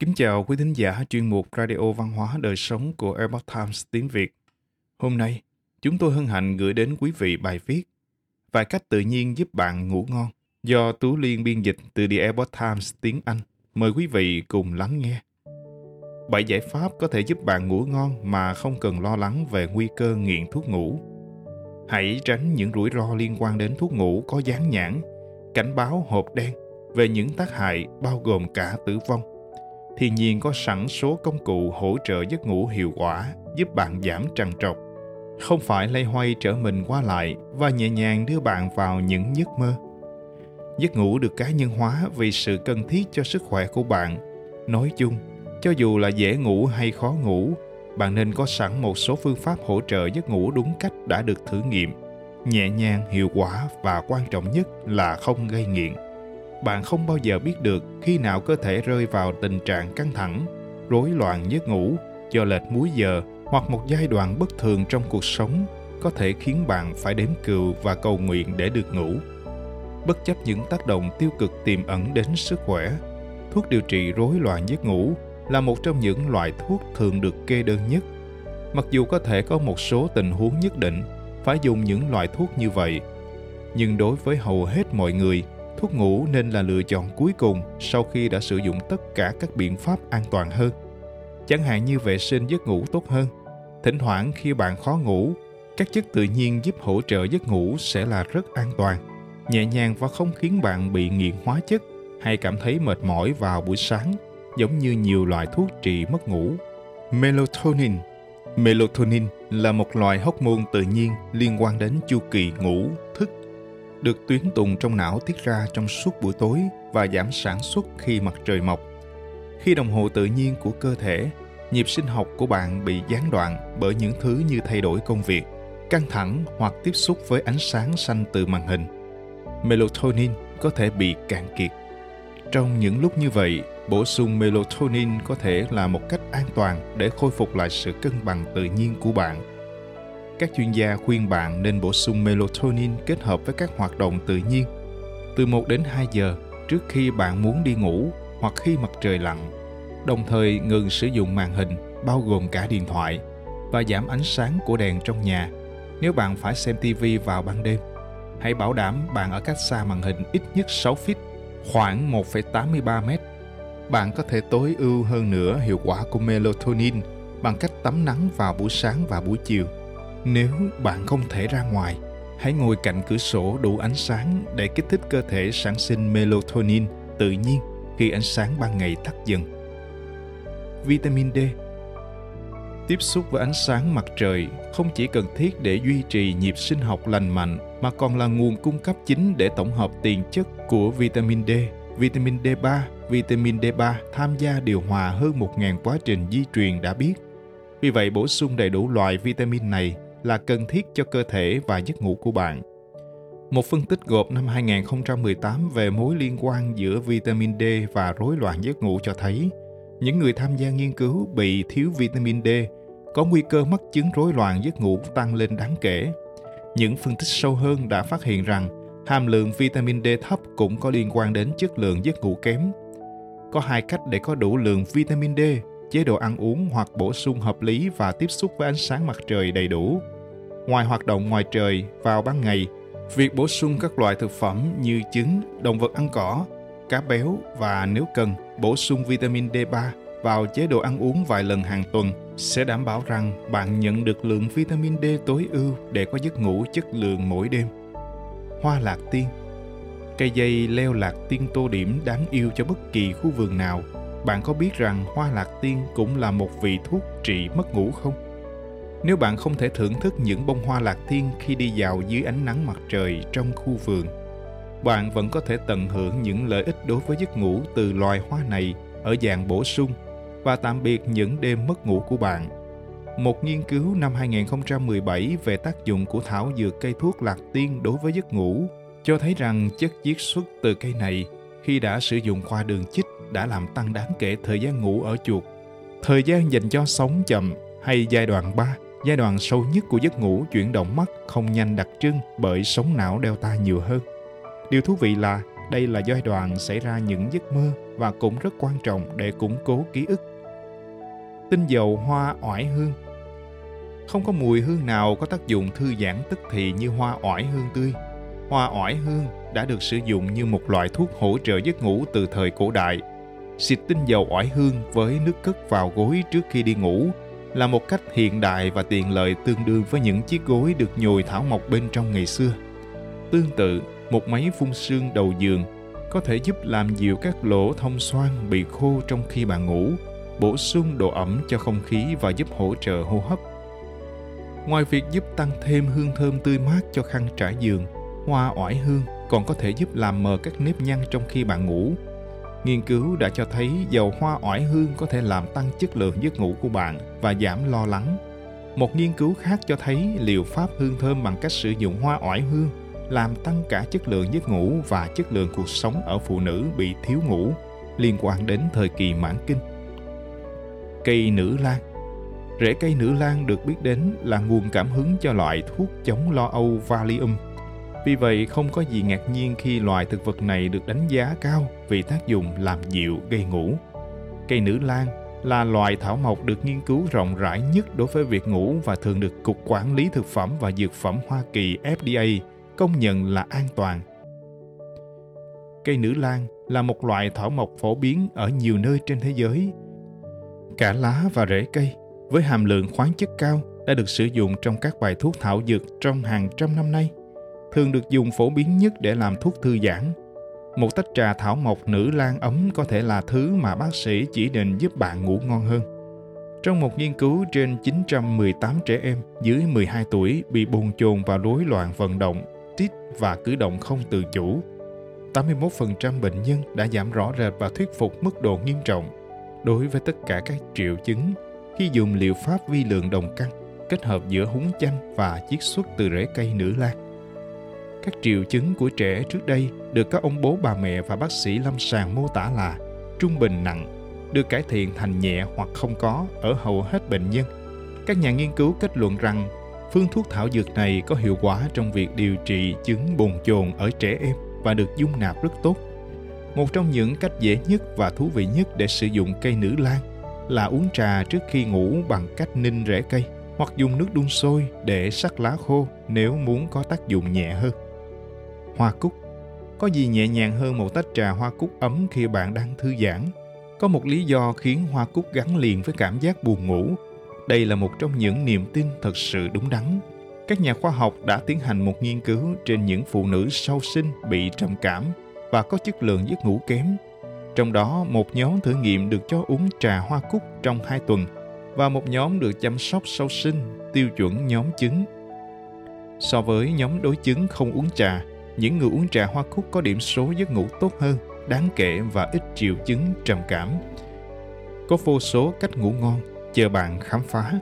Kính chào quý thính giả chuyên mục Radio Văn hóa Đời Sống của Epoch Times tiếng Việt. Hôm nay, chúng tôi hân hạnh gửi đến quý vị bài viết Vài cách tự nhiên giúp bạn ngủ ngon do Tú Liên biên dịch từ The Epoch Times tiếng Anh. Mời quý vị cùng lắng nghe. Bảy giải pháp có thể giúp bạn ngủ ngon mà không cần lo lắng về nguy cơ nghiện thuốc ngủ. Hãy tránh những rủi ro liên quan đến thuốc ngủ có dán nhãn, cảnh báo hộp đen về những tác hại bao gồm cả tử vong thiên nhiên có sẵn số công cụ hỗ trợ giấc ngủ hiệu quả, giúp bạn giảm trằn trọc. Không phải lay hoay trở mình qua lại và nhẹ nhàng đưa bạn vào những giấc mơ. Giấc ngủ được cá nhân hóa vì sự cần thiết cho sức khỏe của bạn. Nói chung, cho dù là dễ ngủ hay khó ngủ, bạn nên có sẵn một số phương pháp hỗ trợ giấc ngủ đúng cách đã được thử nghiệm. Nhẹ nhàng, hiệu quả và quan trọng nhất là không gây nghiện bạn không bao giờ biết được khi nào cơ thể rơi vào tình trạng căng thẳng, rối loạn giấc ngủ, do lệch múi giờ hoặc một giai đoạn bất thường trong cuộc sống có thể khiến bạn phải đếm cừu và cầu nguyện để được ngủ. Bất chấp những tác động tiêu cực tiềm ẩn đến sức khỏe, thuốc điều trị rối loạn giấc ngủ là một trong những loại thuốc thường được kê đơn nhất. Mặc dù có thể có một số tình huống nhất định phải dùng những loại thuốc như vậy, nhưng đối với hầu hết mọi người thuốc ngủ nên là lựa chọn cuối cùng sau khi đã sử dụng tất cả các biện pháp an toàn hơn. Chẳng hạn như vệ sinh giấc ngủ tốt hơn. Thỉnh thoảng khi bạn khó ngủ, các chất tự nhiên giúp hỗ trợ giấc ngủ sẽ là rất an toàn. Nhẹ nhàng và không khiến bạn bị nghiện hóa chất hay cảm thấy mệt mỏi vào buổi sáng, giống như nhiều loại thuốc trị mất ngủ. Melatonin. Melatonin là một loại hormone tự nhiên liên quan đến chu kỳ ngủ được tuyến tùng trong não tiết ra trong suốt buổi tối và giảm sản xuất khi mặt trời mọc. Khi đồng hồ tự nhiên của cơ thể, nhịp sinh học của bạn bị gián đoạn bởi những thứ như thay đổi công việc, căng thẳng hoặc tiếp xúc với ánh sáng xanh từ màn hình. Melatonin có thể bị cạn kiệt. Trong những lúc như vậy, bổ sung melatonin có thể là một cách an toàn để khôi phục lại sự cân bằng tự nhiên của bạn các chuyên gia khuyên bạn nên bổ sung melatonin kết hợp với các hoạt động tự nhiên từ 1 đến 2 giờ trước khi bạn muốn đi ngủ hoặc khi mặt trời lặn, đồng thời ngừng sử dụng màn hình bao gồm cả điện thoại và giảm ánh sáng của đèn trong nhà nếu bạn phải xem TV vào ban đêm. Hãy bảo đảm bạn ở cách xa màn hình ít nhất 6 feet, khoảng 1,83 mét. Bạn có thể tối ưu hơn nữa hiệu quả của melatonin bằng cách tắm nắng vào buổi sáng và buổi chiều nếu bạn không thể ra ngoài hãy ngồi cạnh cửa sổ đủ ánh sáng để kích thích cơ thể sản sinh melatonin tự nhiên khi ánh sáng ban ngày tắt dần vitamin d tiếp xúc với ánh sáng mặt trời không chỉ cần thiết để duy trì nhịp sinh học lành mạnh mà còn là nguồn cung cấp chính để tổng hợp tiền chất của vitamin D. Vitamin D3, vitamin D3 tham gia điều hòa hơn 1.000 quá trình di truyền đã biết. Vì vậy, bổ sung đầy đủ loại vitamin này là cần thiết cho cơ thể và giấc ngủ của bạn. Một phân tích gộp năm 2018 về mối liên quan giữa vitamin D và rối loạn giấc ngủ cho thấy, những người tham gia nghiên cứu bị thiếu vitamin D có nguy cơ mắc chứng rối loạn giấc ngủ tăng lên đáng kể. Những phân tích sâu hơn đã phát hiện rằng hàm lượng vitamin D thấp cũng có liên quan đến chất lượng giấc ngủ kém. Có hai cách để có đủ lượng vitamin D chế độ ăn uống hoặc bổ sung hợp lý và tiếp xúc với ánh sáng mặt trời đầy đủ. Ngoài hoạt động ngoài trời vào ban ngày, việc bổ sung các loại thực phẩm như trứng, động vật ăn cỏ, cá béo và nếu cần bổ sung vitamin D3 vào chế độ ăn uống vài lần hàng tuần sẽ đảm bảo rằng bạn nhận được lượng vitamin D tối ưu để có giấc ngủ chất lượng mỗi đêm. Hoa lạc tiên Cây dây leo lạc tiên tô điểm đáng yêu cho bất kỳ khu vườn nào bạn có biết rằng hoa lạc tiên cũng là một vị thuốc trị mất ngủ không? Nếu bạn không thể thưởng thức những bông hoa lạc tiên khi đi dạo dưới ánh nắng mặt trời trong khu vườn, bạn vẫn có thể tận hưởng những lợi ích đối với giấc ngủ từ loài hoa này ở dạng bổ sung và tạm biệt những đêm mất ngủ của bạn. Một nghiên cứu năm 2017 về tác dụng của thảo dược cây thuốc lạc tiên đối với giấc ngủ cho thấy rằng chất chiết xuất từ cây này khi đã sử dụng qua đường chích đã làm tăng đáng kể thời gian ngủ ở chuột. Thời gian dành cho sống chậm hay giai đoạn 3, giai đoạn sâu nhất của giấc ngủ chuyển động mắt không nhanh đặc trưng bởi sống não delta nhiều hơn. Điều thú vị là đây là giai đoạn xảy ra những giấc mơ và cũng rất quan trọng để củng cố ký ức. Tinh dầu hoa oải hương Không có mùi hương nào có tác dụng thư giãn tức thì như hoa oải hương tươi. Hoa oải hương đã được sử dụng như một loại thuốc hỗ trợ giấc ngủ từ thời cổ đại. Xịt tinh dầu oải hương với nước cất vào gối trước khi đi ngủ là một cách hiện đại và tiện lợi tương đương với những chiếc gối được nhồi thảo mộc bên trong ngày xưa. Tương tự, một máy phun sương đầu giường có thể giúp làm dịu các lỗ thông xoang bị khô trong khi bạn ngủ, bổ sung độ ẩm cho không khí và giúp hỗ trợ hô hấp. Ngoài việc giúp tăng thêm hương thơm tươi mát cho khăn trải giường, hoa oải hương còn có thể giúp làm mờ các nếp nhăn trong khi bạn ngủ. Nghiên cứu đã cho thấy dầu hoa oải hương có thể làm tăng chất lượng giấc ngủ của bạn và giảm lo lắng. Một nghiên cứu khác cho thấy liệu pháp hương thơm bằng cách sử dụng hoa oải hương làm tăng cả chất lượng giấc ngủ và chất lượng cuộc sống ở phụ nữ bị thiếu ngủ, liên quan đến thời kỳ mãn kinh. Cây nữ lan Rễ cây nữ lan được biết đến là nguồn cảm hứng cho loại thuốc chống lo âu Valium. Vì vậy, không có gì ngạc nhiên khi loài thực vật này được đánh giá cao vì tác dụng làm dịu gây ngủ. Cây nữ lan là loài thảo mộc được nghiên cứu rộng rãi nhất đối với việc ngủ và thường được Cục Quản lý Thực phẩm và Dược phẩm Hoa Kỳ FDA công nhận là an toàn. Cây nữ lan là một loại thảo mộc phổ biến ở nhiều nơi trên thế giới. Cả lá và rễ cây với hàm lượng khoáng chất cao đã được sử dụng trong các bài thuốc thảo dược trong hàng trăm năm nay, thường được dùng phổ biến nhất để làm thuốc thư giãn. Một tách trà thảo mộc nữ lan ấm có thể là thứ mà bác sĩ chỉ định giúp bạn ngủ ngon hơn. Trong một nghiên cứu trên 918 trẻ em dưới 12 tuổi bị bồn chồn và rối loạn vận động, tít và cử động không tự chủ. 81% bệnh nhân đã giảm rõ rệt và thuyết phục mức độ nghiêm trọng đối với tất cả các triệu chứng, khi dùng liệu pháp vi lượng đồng căn kết hợp giữa húng chanh và chiết xuất từ rễ cây nữ lan. Các triệu chứng của trẻ trước đây được các ông bố bà mẹ và bác sĩ lâm sàng mô tả là trung bình nặng, được cải thiện thành nhẹ hoặc không có ở hầu hết bệnh nhân. Các nhà nghiên cứu kết luận rằng Phương thuốc thảo dược này có hiệu quả trong việc điều trị chứng bồn chồn ở trẻ em và được dung nạp rất tốt. Một trong những cách dễ nhất và thú vị nhất để sử dụng cây nữ lan là uống trà trước khi ngủ bằng cách ninh rễ cây hoặc dùng nước đun sôi để sắc lá khô nếu muốn có tác dụng nhẹ hơn. Hoa cúc Có gì nhẹ nhàng hơn một tách trà hoa cúc ấm khi bạn đang thư giãn? Có một lý do khiến hoa cúc gắn liền với cảm giác buồn ngủ đây là một trong những niềm tin thật sự đúng đắn. Các nhà khoa học đã tiến hành một nghiên cứu trên những phụ nữ sau sinh bị trầm cảm và có chất lượng giấc ngủ kém. Trong đó, một nhóm thử nghiệm được cho uống trà hoa cúc trong 2 tuần và một nhóm được chăm sóc sau sinh tiêu chuẩn nhóm chứng. So với nhóm đối chứng không uống trà, những người uống trà hoa cúc có điểm số giấc ngủ tốt hơn, đáng kể và ít triệu chứng trầm cảm. Có vô số cách ngủ ngon chờ bạn khám phá.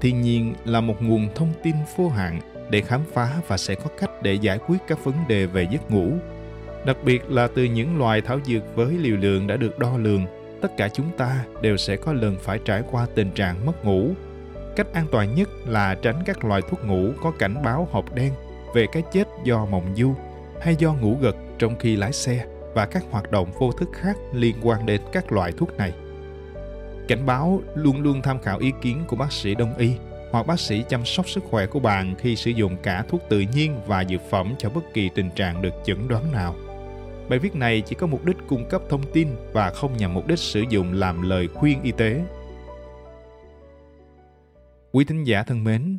Thiên nhiên là một nguồn thông tin vô hạn để khám phá và sẽ có cách để giải quyết các vấn đề về giấc ngủ. Đặc biệt là từ những loài thảo dược với liều lượng đã được đo lường, tất cả chúng ta đều sẽ có lần phải trải qua tình trạng mất ngủ. Cách an toàn nhất là tránh các loại thuốc ngủ có cảnh báo hộp đen về cái chết do mộng du hay do ngủ gật trong khi lái xe và các hoạt động vô thức khác liên quan đến các loại thuốc này. Cảnh báo luôn luôn tham khảo ý kiến của bác sĩ đông y hoặc bác sĩ chăm sóc sức khỏe của bạn khi sử dụng cả thuốc tự nhiên và dược phẩm cho bất kỳ tình trạng được chẩn đoán nào. Bài viết này chỉ có mục đích cung cấp thông tin và không nhằm mục đích sử dụng làm lời khuyên y tế. Quý thính giả thân mến,